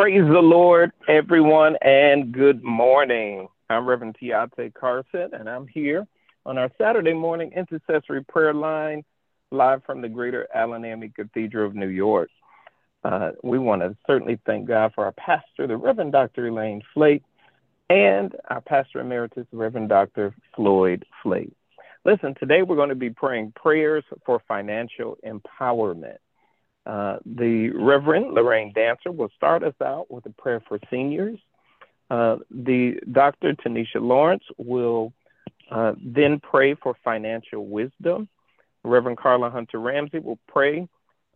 Praise the Lord, everyone, and good morning. I'm Reverend Tiate Carson, and I'm here on our Saturday morning intercessory prayer line, live from the Greater Allen AME Cathedral of New York. Uh, we want to certainly thank God for our pastor, the Reverend Dr. Elaine Flake, and our pastor emeritus, Reverend Dr. Floyd Flake. Listen, today we're going to be praying prayers for financial empowerment. Uh, the Reverend Lorraine Dantzler will start us out with a prayer for seniors. Uh, the Dr. Tanisha Lawrence will uh, then pray for financial wisdom. Reverend Carla Hunter Ramsey will pray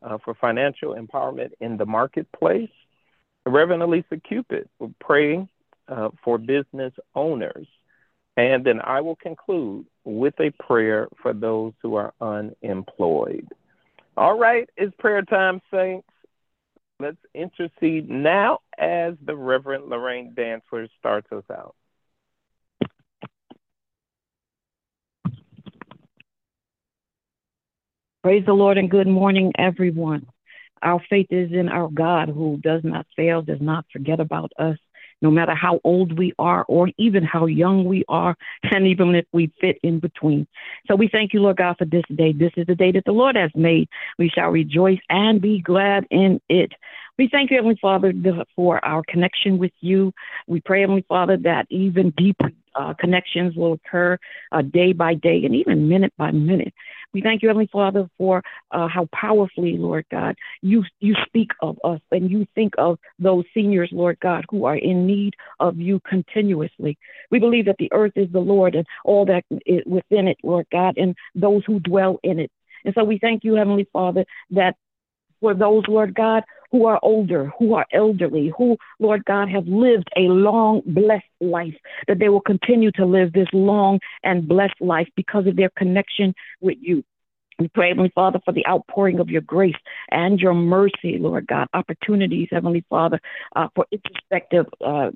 uh, for financial empowerment in the marketplace. Reverend Elisa Cupid will pray uh, for business owners. And then I will conclude with a prayer for those who are unemployed. All right, it's prayer time, saints. Let's intercede now as the Reverend Lorraine Dantzler starts us out. Praise the Lord and good morning, everyone. Our faith is in our God who does not fail, does not forget about us, no matter how old we are or even how young we are, and even if we fit in between. So we thank you, Lord God, for this day. This is the day that the Lord has made. We shall rejoice and be glad in it. We thank you, Heavenly Father, for our connection with you. We pray, Heavenly Father, that even deeper uh, connections will occur uh, day by day and even minute by minute. We thank you, Heavenly Father, for uh, how powerfully, Lord God, you you speak of us and you think of those seniors, Lord God, who are in need of you continuously. We believe that the earth is the Lord and all that is within it, Lord God, and those who dwell in it. And so we thank you, Heavenly Father, that for those, Lord God, who are older, who are elderly, who, Lord God, have lived a long, blessed life, that they will continue to live this long and blessed life because of their connection with you. We pray, Heavenly Father, for the outpouring of your grace and your mercy, Lord God, opportunities, Heavenly Father, uh, for introspective uh,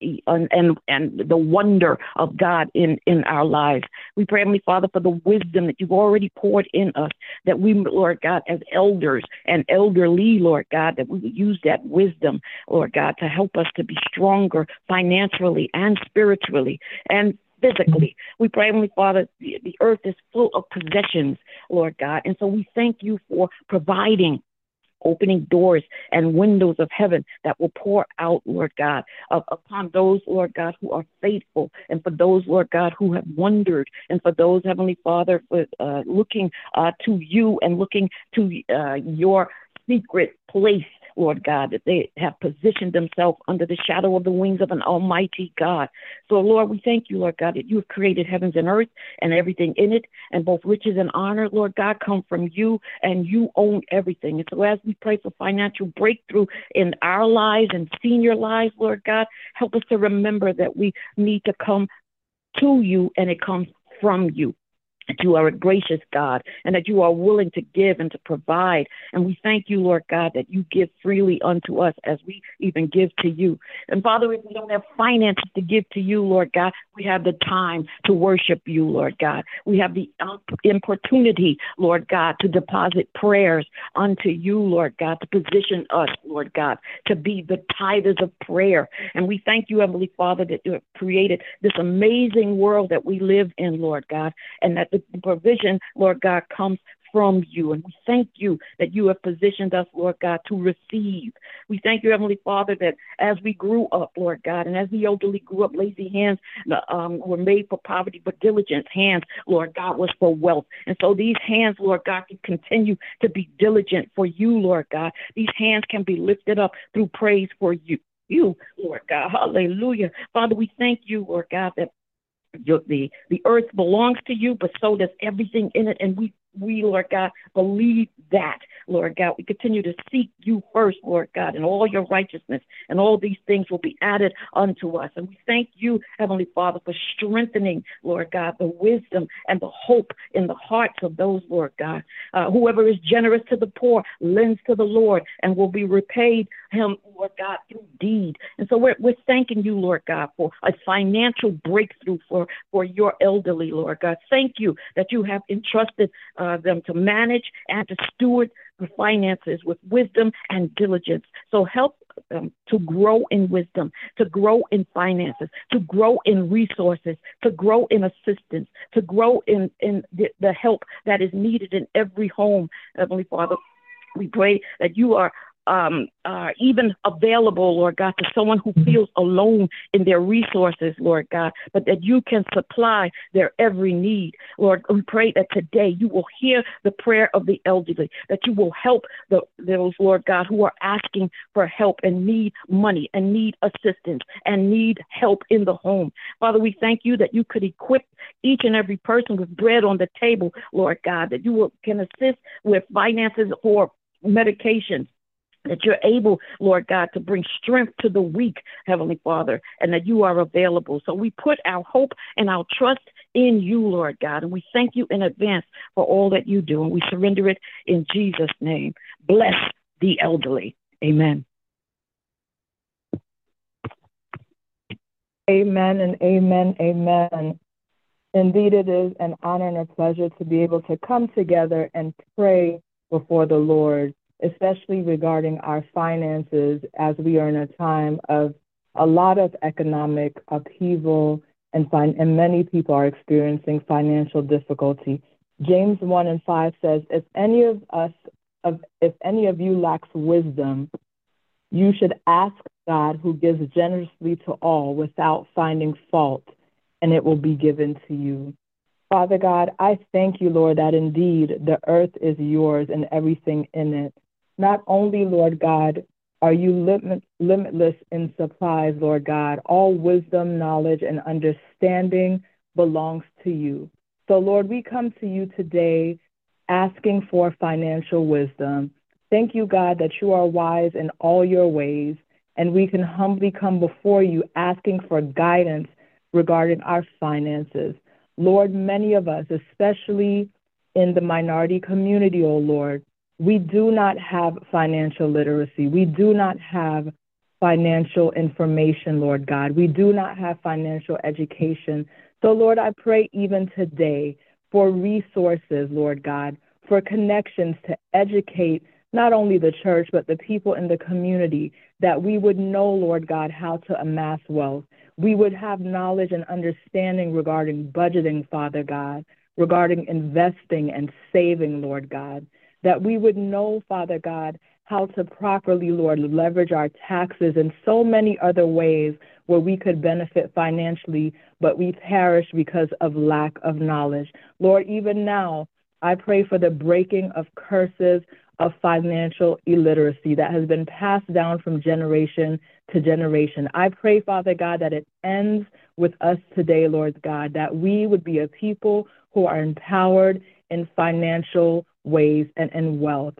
and, and and the wonder of God in in our lives. We pray, Heavenly Father, for the wisdom that you've already poured in us, that we, Lord God, as elders and elderly, Lord God, that we would use that wisdom, Lord God, to help us to be stronger financially and spiritually and physically. We pray, Heavenly Father, the, the earth is full of possessions, Lord God. And so we thank you for providing opening doors and windows of heaven that will pour out, Lord God, upon those, Lord God, who are faithful, and for those, Lord God, who have wondered, and for those, Heavenly Father, for uh, looking uh, to you and looking to uh, your secret place Lord God, that they have positioned themselves under the shadow of the wings of an almighty God. So, Lord, we thank you, Lord God, that you have created heavens and earth and everything in it, and both riches and honor, Lord God, come from you, and you own everything. And so, as we pray for financial breakthrough in our lives and senior lives, Lord God, help us to remember that we need to come to you and it comes from you that you are a gracious God and that you are willing to give and to provide. And we thank you, Lord God, that you give freely unto us as we even give to you. And Father, if we don't have finances to give to you, Lord God, we have the time to worship you, Lord God. We have the opportunity, Lord God, to deposit prayers unto you, Lord God, to position us, Lord God, to be the tithers of prayer. And we thank you, Heavenly Father, that you have created this amazing world that we live in, Lord God, and that the the provision, Lord God, comes from you. And we thank you that you have positioned us, Lord God, to receive. We thank you, Heavenly Father, that as we grew up, Lord God, and as the elderly grew up, lazy hands um, were made for poverty, but diligent hands, Lord God, was for wealth. And so these hands, Lord God, can continue to be diligent for you, Lord God. These hands can be lifted up through praise for you you, Lord God. Hallelujah. Father, we thank you, Lord God, that the the earth belongs to you, but so does everything in it, and we we, Lord God, believe that, Lord God. We continue to seek you first, Lord God, and all your righteousness, and all these things will be added unto us. And we thank you, Heavenly Father, for strengthening, Lord God, the wisdom and the hope in the hearts of those, Lord God. Uh, whoever is generous to the poor lends to the Lord and will be repaid him, Lord God, through deed. And so we're, we're thanking you, Lord God, for a financial breakthrough for, for your elderly, Lord God. Thank you that you have entrusted uh, Uh, them to manage and to steward the finances with wisdom and diligence. So help them to grow in wisdom, to grow in finances, to grow in resources, to grow in assistance, to grow in, in the, the help that is needed in every home. Heavenly Father, we pray that you are um, uh, even available, Lord God, to someone who feels alone in their resources, Lord God, but that you can supply their every need. Lord, we pray that today you will hear the prayer of the elderly, that you will help the, those, Lord God, who are asking for help and need money and need assistance and need help in the home. Father, we thank you that you could equip each and every person with bread on the table, Lord God, that you will, can assist with finances or medications that you're able, Lord God, to bring strength to the weak, Heavenly Father, and that you are available. So we put our hope and our trust in you, Lord God, and we thank you in advance for all that you do, and we surrender it in Jesus' name. Bless the elderly. Amen. Amen and amen, amen. Indeed, it is an honor and a pleasure to be able to come together and pray before the Lord especially regarding our finances as we are in a time of a lot of economic upheaval and, fin- and many people are experiencing financial difficulty. James 1 and 5 says, if any of us, of, if any of you lacks wisdom, you should ask God who gives generously to all without finding fault, and it will be given to you. Father God, I thank you, Lord, that indeed the earth is yours and everything in it. Not only, Lord God, are you limit, limitless in supplies, Lord God, all wisdom, knowledge, and understanding belongs to you. So, Lord, we come to you today asking for financial wisdom. Thank you, God, that you are wise in all your ways, and we can humbly come before you asking for guidance regarding our finances. Lord, many of us, especially in the minority community, oh Lord, we do not have financial literacy. We do not have financial information, Lord God. We do not have financial education. So, Lord, I pray even today for resources, Lord God, for connections to educate not only the church, but the people in the community, that we would know, Lord God, how to amass wealth. We would have knowledge and understanding regarding budgeting, Father God, regarding investing and saving, Lord God that we would know, Father God, how to properly, Lord, leverage our taxes and so many other ways where we could benefit financially, but we perish because of lack of knowledge. Lord, even now, I pray for the breaking of curses of financial illiteracy that has been passed down from generation to generation. I pray, Father God, that it ends with us today, Lord God, that we would be a people who are empowered in financial ways and, and wealth.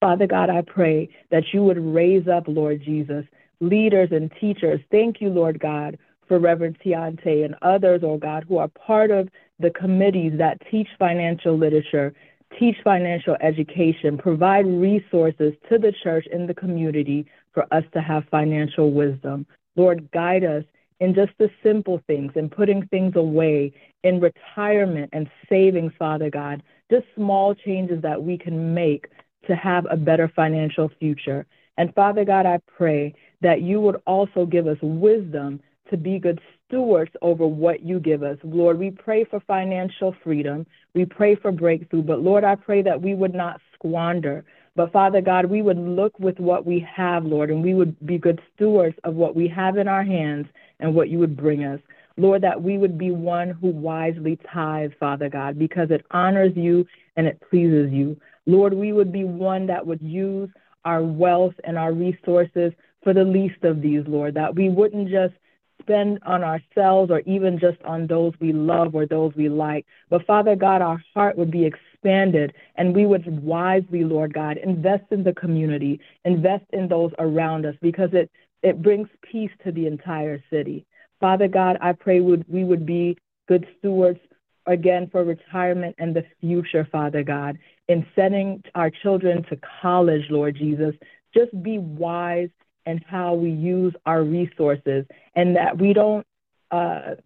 Father God, I pray that you would raise up, Lord Jesus, leaders and teachers. Thank you, Lord God, for Reverend Tiante and others, oh God, who are part of the committees that teach financial literature, teach financial education, provide resources to the church and the community for us to have financial wisdom. Lord, guide us in just the simple things and putting things away in retirement and savings, Father God, just small changes that we can make to have a better financial future. And Father God, I pray that you would also give us wisdom to be good stewards over what you give us. Lord, we pray for financial freedom. We pray for breakthrough. But Lord, I pray that we would not squander. But Father God, we would look with what we have, Lord, and we would be good stewards of what we have in our hands and what you would bring us. Lord, that we would be one who wisely tithes, Father God, because it honors you and it pleases you. Lord, we would be one that would use our wealth and our resources for the least of these, Lord, that we wouldn't just spend on ourselves or even just on those we love or those we like. But Father God, our heart would be expanded and we would wisely, Lord God, invest in the community, invest in those around us because it, it brings peace to the entire city. Father God, I pray would we would be good stewards again for retirement and the future, Father God, in sending our children to college, Lord Jesus. Just be wise in how we use our resources and that we don't uh,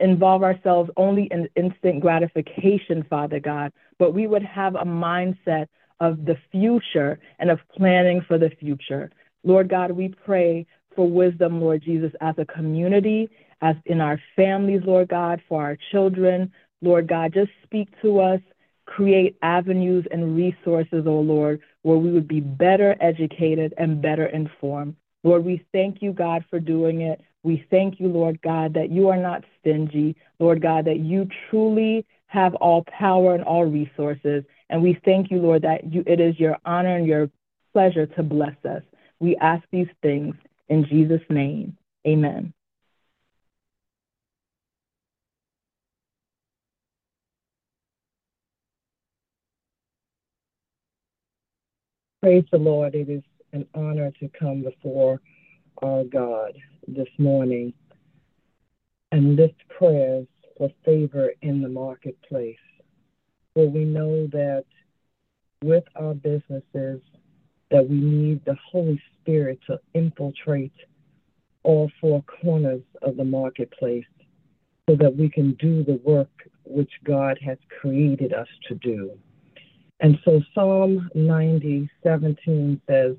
involve ourselves only in instant gratification, Father God, but we would have a mindset of the future and of planning for the future. Lord God, we pray for wisdom, Lord Jesus, as a community, as in our families, Lord God, for our children. Lord God, just speak to us, create avenues and resources, oh Lord, where we would be better educated and better informed. Lord, we thank you, God, for doing it. We thank you, Lord God, that you are not stingy, Lord God, that you truly have all power and all resources. And we thank you, Lord, that you, it is your honor and your pleasure to bless us. We ask these things in Jesus' name. Amen. Praise the Lord. It is an honor to come before our God this morning and lift prayers for favor in the marketplace. For we know that with our businesses that we need the Holy Spirit to infiltrate all four corners of the marketplace so that we can do the work which God has created us to do. And so Psalm 90, 17 says,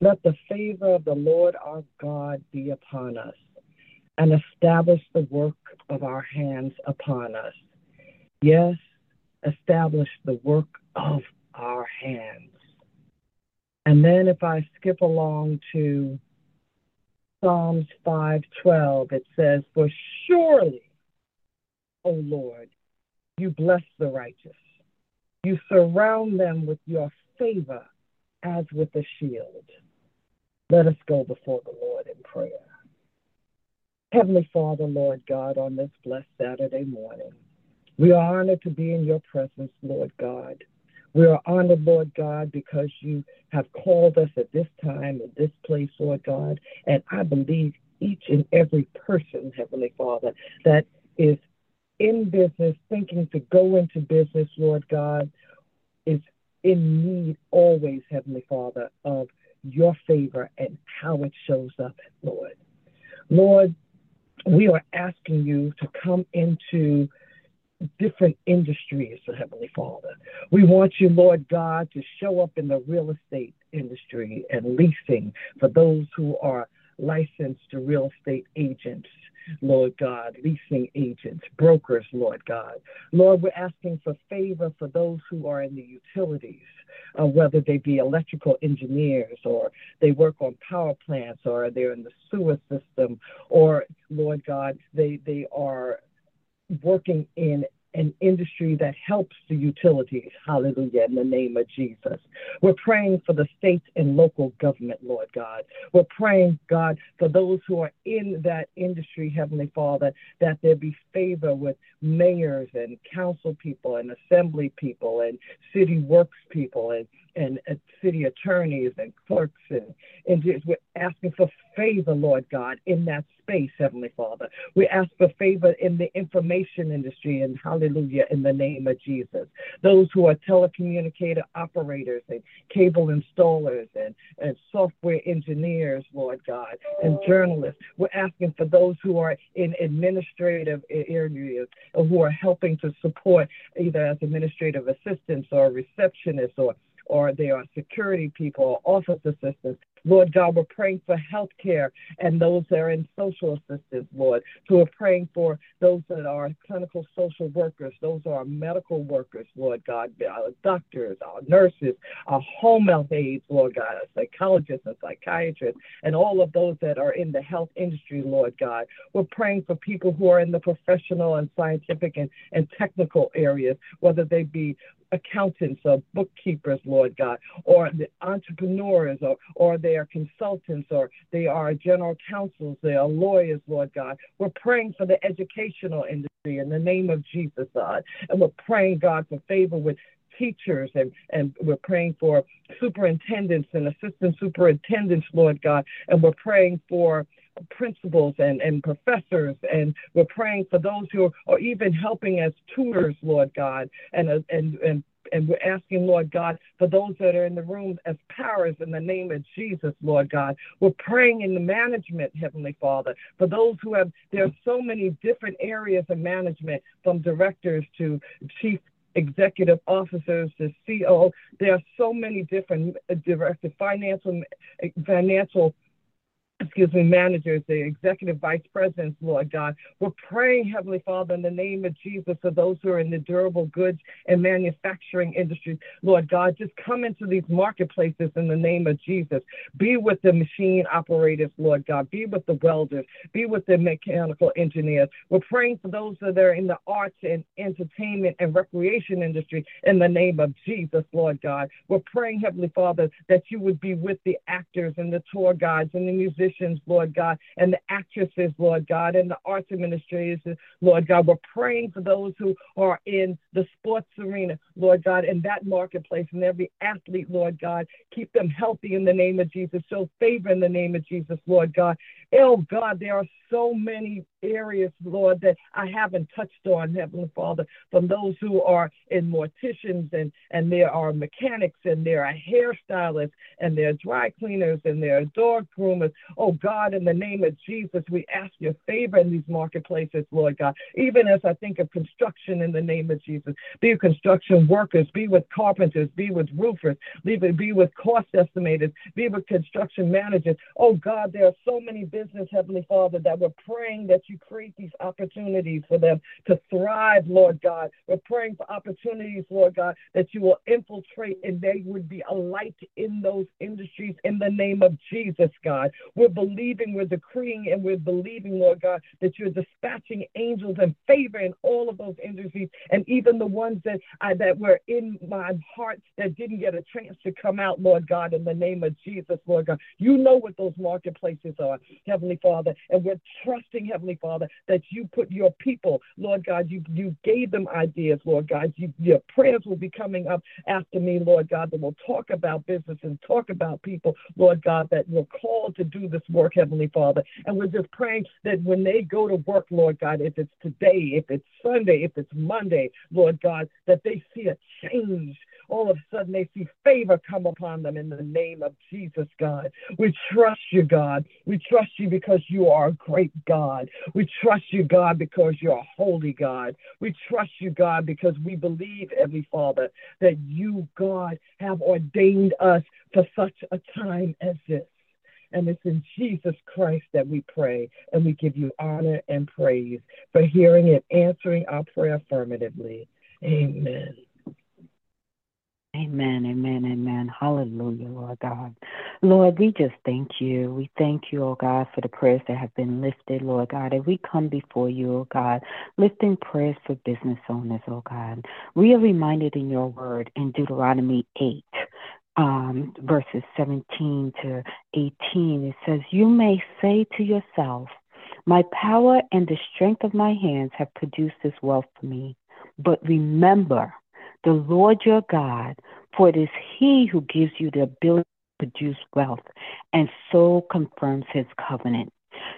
Let the favor of the Lord our God be upon us and establish the work of our hands upon us. Yes, establish the work of our hands. And then if I skip along to Psalms 5:12, it says, "For surely, O Lord, you bless the righteous. You surround them with your favor as with a shield." Let us go before the Lord in prayer. Heavenly Father, Lord God, on this blessed Saturday morning, we are honored to be in your presence, Lord God. We are honored, Lord God, because you have called us at this time in this place, Lord God. And I believe each and every person, Heavenly Father, that is in business, thinking to go into business, Lord God, is in need always, Heavenly Father, of your favor and how it shows up, Lord. Lord, we are asking you to come into different industries, Heavenly Father. We want you, Lord God, to show up in the real estate industry and leasing for those who are licensed to real estate agents, Lord God, leasing agents, brokers, Lord God. Lord, we're asking for favor for those who are in the utilities, uh, whether they be electrical engineers or they work on power plants or they're in the sewer system or, Lord God, they, they are working in an industry that helps the utilities. Hallelujah, in the name of Jesus. We're praying for the state and local government, Lord God. We're praying, God, for those who are in that industry, Heavenly Father, that there be favor with mayors and council people and assembly people and city works people and and uh, city attorneys and clerks and, and we're asking for favor, Lord God, in that space, Heavenly Father. We ask for favor in the information industry and hallelujah in the name of Jesus. Those who are telecommunicator operators and cable installers and, and software engineers, Lord God, and journalists. We're asking for those who are in administrative areas or who are helping to support either as administrative assistants or receptionists or or they are security people or office assistants. Lord God, we're praying for health care and those that are in social assistance, Lord. So we're praying for those that are clinical social workers, those are medical workers, Lord God, our doctors, our nurses, our home health aides, Lord God, our psychologists and psychiatrists, and all of those that are in the health industry, Lord God. We're praying for people who are in the professional and scientific and, and technical areas, whether they be accountants or bookkeepers, Lord God, or the entrepreneurs, or, or they are consultants, or they are general counsels, they are lawyers, Lord God. We're praying for the educational industry in the name of Jesus, God. And we're praying, God, for favor with teachers and, and we're praying for superintendents and assistant superintendents, Lord God, and we're praying for principals and, and professors, and we're praying for those who are, are even helping as tutors, Lord God, and and and and we're asking, Lord God, for those that are in the room as powers in the name of Jesus, Lord God. We're praying in the management, Heavenly Father, for those who have, there are so many different areas of management, from directors to chief executive officers, the CEO. There are so many different uh, directors, financial, financial excuse me, managers, the executive vice presidents, Lord God. We're praying, Heavenly Father, in the name of Jesus, for those who are in the durable goods and manufacturing industry. Lord God, just come into these marketplaces in the name of Jesus. Be with the machine operators, Lord God. Be with the welders. Be with the mechanical engineers. We're praying for those that are in the arts and entertainment and recreation industry in the name of Jesus, Lord God. We're praying, Heavenly Father, that you would be with the actors and the tour guides and the musicians musicians, Lord God, and the actresses, Lord God, and the arts administrators, Lord God. We're praying for those who are in the sports arena, Lord God, in that marketplace, and every athlete, Lord God. Keep them healthy in the name of Jesus. Show favor in the name of Jesus, Lord God. Oh God, there are so many areas, Lord, that I haven't touched on, Heavenly Father, from those who are in morticians and, and there are mechanics and there are hairstylists and there are dry cleaners and there are dog groomers. Oh God, in the name of Jesus, we ask your favor in these marketplaces, Lord God. Even as I think of construction in the name of Jesus, be with construction workers, be with carpenters, be with roofers, be with, be with cost estimators, be with construction managers. Oh God, there are so many business, Heavenly Father, that we're praying that you create these opportunities for them to thrive, Lord God. We're praying for opportunities, Lord God, that you will infiltrate and they would be a light in those industries in the name of Jesus, God. We're believing, we're decreeing, and we're believing, Lord God, that you're dispatching angels and favor in all of those industries, and even the ones that I, that were in my heart that didn't get a chance to come out, Lord God, in the name of Jesus, Lord God. You know what those marketplaces are, Heavenly Father, and we're trusting, Heavenly Father, that you put your people, Lord God, you, you gave them ideas, Lord God. You, your prayers will be coming up after me, Lord God, that will talk about business and talk about people, Lord God, that were called to do this work, Heavenly Father. And we're just praying that when they go to work, Lord God, if it's today, if it's Sunday, if it's Monday, Lord God, that they see a change all of a sudden they see favor come upon them in the name of Jesus, God. We trust you, God. We trust you because you are a great God. We trust you, God, because you're a holy God. We trust you, God, because we believe, Heavenly Father, that you, God, have ordained us for such a time as this. And it's in Jesus Christ that we pray, and we give you honor and praise for hearing and answering our prayer affirmatively. Amen. Amen, amen, amen. Hallelujah, Lord God. Lord, we just thank you. We thank you, oh God, for the prayers that have been lifted, Lord God. As we come before you, oh God, lifting prayers for business owners, oh God. We are reminded in your word in Deuteronomy 8, um, verses 17 to 18, it says, You may say to yourself, My power and the strength of my hands have produced this wealth for me. But remember, the Lord your God, for it is he who gives you the ability to produce wealth and so confirms his covenant.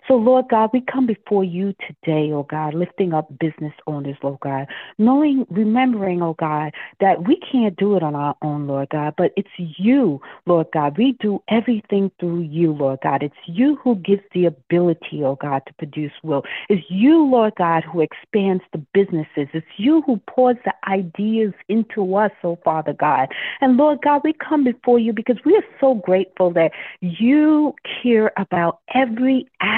So, Lord God, we come before you today, oh God, lifting up business owners, Lord God, knowing, remembering, oh God, that we can't do it on our own, Lord God, but it's you, Lord God. We do everything through you, Lord God. It's you who gives the ability, oh God, to produce will. It's you, Lord God, who expands the businesses. It's you who pours the ideas into us, oh Father God. And Lord God, we come before you because we are so grateful that you care about every aspect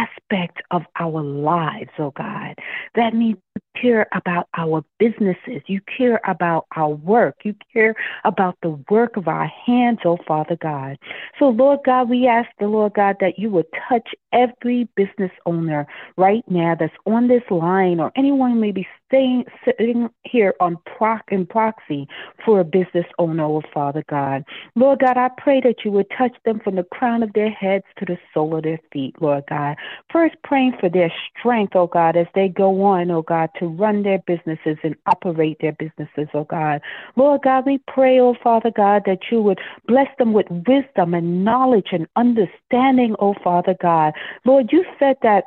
of our lives, oh God. That you care about our businesses. You care about our work. You care about the work of our hands, oh Father God. So, Lord God, we ask the Lord God that you would touch every business owner right now that's on this line or anyone may be staying sitting here on proc in proxy for a business owner, oh Father God. Lord God, I pray that you would touch them from the crown of their heads to the sole of their feet, Lord God. First, praying for their strength, oh God, as they go on, oh God, to run their businesses and operate their businesses, oh God. Lord God, we pray, oh Father God, that you would bless them with wisdom and knowledge and understanding, oh Father God. Lord, you said that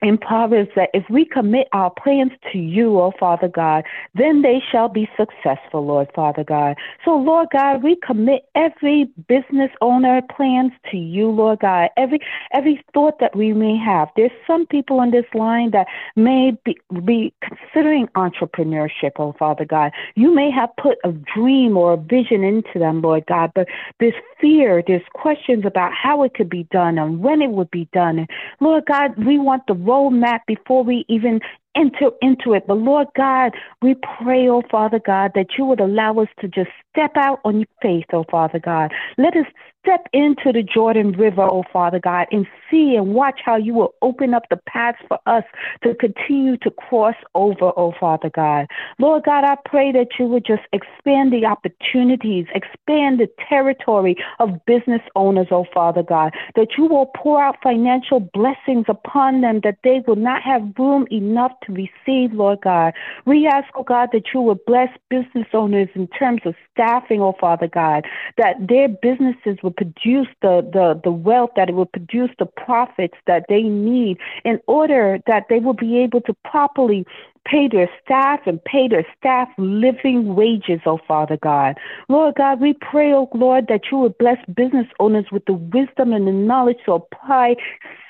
in Proverbs that if we commit our plans to you, oh Father God, then they shall be successful, Lord Father God. So, Lord God, we commit every business owner plans to you, Lord God. Every every thought that we may have. There's some people on this line that may be, be considering entrepreneurship, oh Father God. You may have put a dream or a vision into them, Lord God, but there's fear, there's questions about how it could be done and when it would be done. And Lord God, we want the roadmap before we even enter into it. But Lord God, we pray, oh Father God, that you would allow us to just step out on your faith, oh Father God. Let us step into the Jordan River, oh Father God, and see and watch how you will open up the paths for us to continue to cross over, oh Father God. Lord God, I pray that you would just expand the opportunities, expand the territory of business owners, oh Father God, that you will pour out financial blessings upon them that they will not have room enough to receive, Lord God. We ask, oh God, that you would bless business owners in terms of staffing, oh Father God, that their businesses will produce the, the, the wealth, that it will produce the profits that they need in order that they will be able to properly pay their staff and pay their staff living wages, oh Father God. Lord God, we pray, oh Lord, that you would bless business owners with the wisdom and the knowledge to apply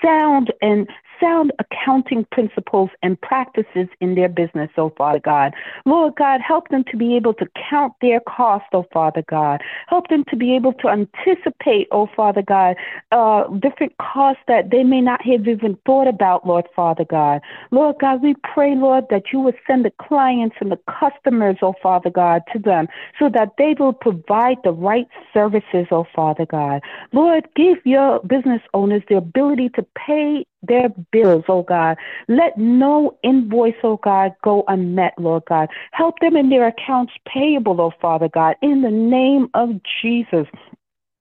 sound and sound accounting principles and practices in their business, oh Father God. Lord God, help them to be able to count their cost, oh Father God. Help them to be able to anticipate, oh Father God, uh, different costs that they may not have even thought about, Lord Father God. Lord God, we pray, Lord, that you would send the clients and the customers, oh Father God, to them so that they will provide the right services, oh Father God. Lord, give your business owners the ability to pay their bills, oh God. Let no invoice, oh God, go unmet, Lord God. Help them in their accounts payable, oh Father God, in the name of Jesus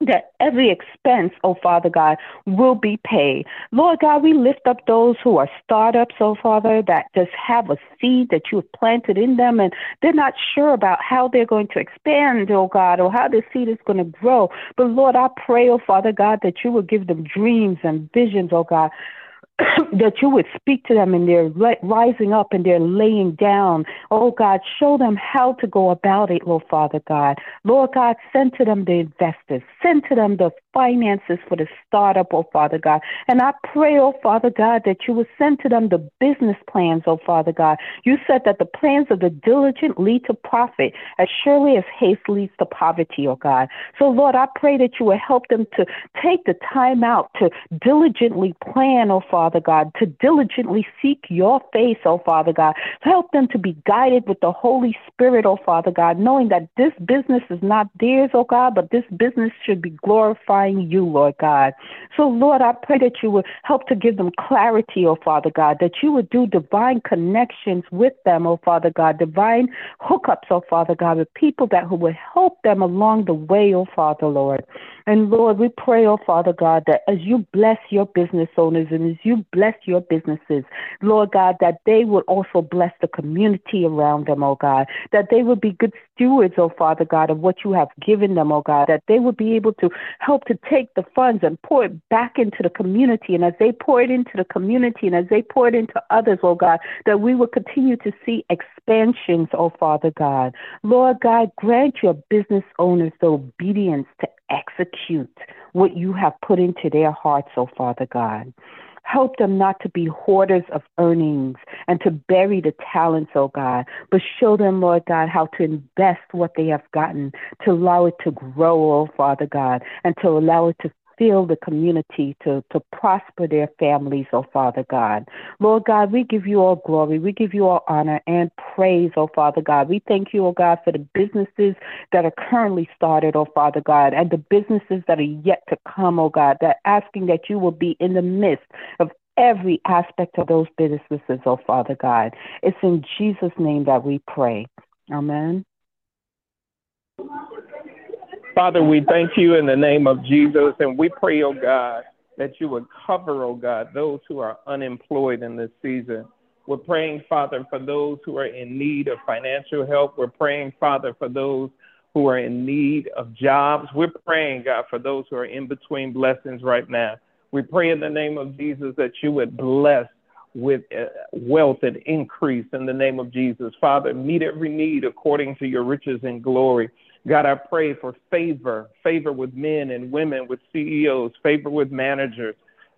that every expense, oh Father God, will be paid. Lord God, we lift up those who are startups, oh Father, that just have a seed that you have planted in them and they're not sure about how they're going to expand, oh God, or how the seed is going to grow. But Lord, I pray, oh Father God, that you will give them dreams and visions, oh God, that you would speak to them and they're rising up and they're laying down. Oh God, show them how to go about it, Lord Father God. Lord God, send to them the investors, send to them the finances for the startup, oh Father God. And I pray, oh Father God, that you would send to them the business plans, oh Father God. You said that the plans of the diligent lead to profit as surely as haste leads to poverty, oh God. So Lord, I pray that you would help them to take the time out to diligently plan, oh Father Father God, to diligently seek your face, O Father God. Help them to be guided with the Holy Spirit, O Father God, knowing that this business is not theirs, O God, but this business should be glorifying you, Lord God. So, Lord, I pray that you would help to give them clarity, O Father God, that you would do divine connections with them, O Father God, divine hookups, O Father God, with people that who would help them along the way, O Father, Lord. And Lord, we pray, oh Father God, that as you bless your business owners and as you bless your businesses, Lord God, that they would also bless the community around them, oh God, that they would be good stewards, oh Father God, of what you have given them, oh God, that they would be able to help to take the funds and pour it back into the community. And as they pour it into the community and as they pour it into others, oh God, that we will continue to see expansions, oh Father God. Lord God, grant your business owners the obedience to execute what you have put into their hearts, oh Father God. Help them not to be hoarders of earnings and to bury the talents, oh God, but show them, Lord God, how to invest what they have gotten, to allow it to grow, oh Father God, and to allow it to fill the community to, to prosper their families, oh Father God. Lord God, we give you all glory. We give you all honor and praise, oh Father God. We thank you, oh God, for the businesses that are currently started, oh Father God, and the businesses that are yet to come, oh God, that asking that you will be in the midst of every aspect of those businesses, oh Father God. It's in Jesus' name that we pray. Amen. Father, we thank you in the name of Jesus, and we pray, oh God, that you would cover, oh God, those who are unemployed in this season. We're praying, Father, for those who are in need of financial help. We're praying, Father, for those who are in need of jobs. We're praying, God, for those who are in between blessings right now. We pray in the name of Jesus that you would bless with uh, wealth and increase in the name of Jesus. Father, meet every need according to your riches and glory. God, I pray for favor, favor with men and women, with CEOs, favor with managers,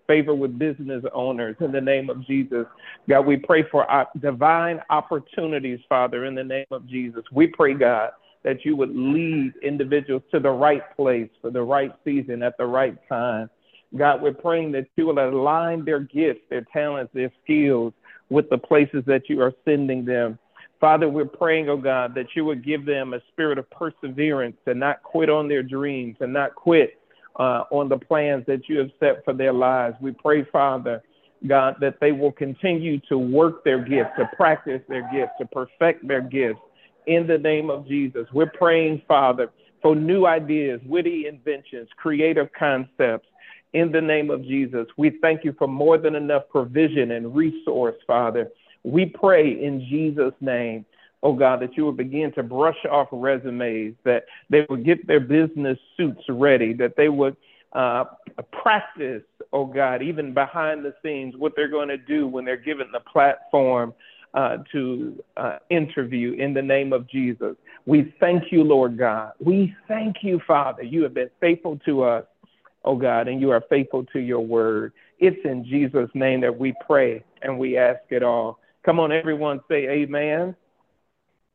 favor with business owners in the name of Jesus. God, we pray for uh, divine opportunities, Father, in the name of Jesus. We pray, God, that you would lead individuals to the right place for the right season at the right time. God, we're praying that you will align their gifts, their talents, their skills with the places that you are sending them. Father, we're praying, oh God, that you would give them a spirit of perseverance and not quit on their dreams and not quit uh, on the plans that you have set for their lives. We pray, Father, God, that they will continue to work their gifts, to practice their gifts, to perfect their gifts in the name of Jesus. We're praying, Father, for new ideas, witty inventions, creative concepts in the name of Jesus. We thank you for more than enough provision and resource, Father. We pray in Jesus' name oh God, that you would begin to brush off resumes, that they would get their business suits ready, that they would uh, practice, oh God, even behind the scenes, what they're going to do when they're given the platform uh, to uh, interview in the name of Jesus. We thank you, Lord God. We thank you, Father. You have been faithful to us, oh God, and you are faithful to your word. It's in Jesus' name that we pray and we ask it all. Come on, everyone, say amen.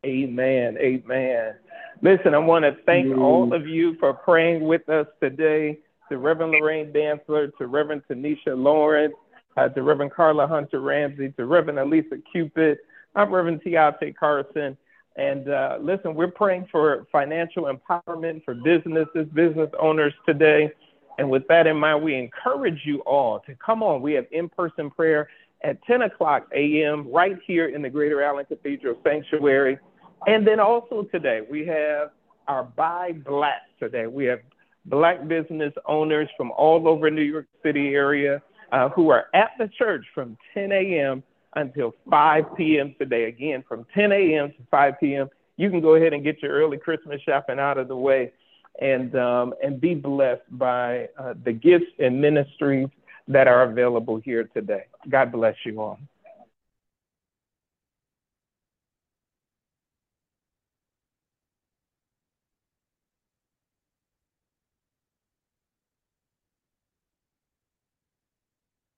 Amen. Amen. Listen, I want to thank mm. all of you for praying with us today. To Reverend Lorraine Dantzler, to Reverend Tanisha Lawrence, uh, to Reverend Carla Hunter Ramsey, to Reverend Elisa Cupid. I'm Reverend Tiate Carson. And uh, listen, we're praying for financial empowerment for businesses, business owners today. And with that in mind, we encourage you all to come on. We have in person prayer at 10 o'clock a.m. right here in the Greater Allen Cathedral Sanctuary. And then also today, we have our Buy Black today. We have black business owners from all over New York City area uh, who are at the church from 10 a.m. until 5 p.m. today. Again, from 10 a.m. to 5 p.m. You can go ahead and get your early Christmas shopping out of the way and um, and be blessed by uh, the gifts and ministries that are available here today. God bless you all.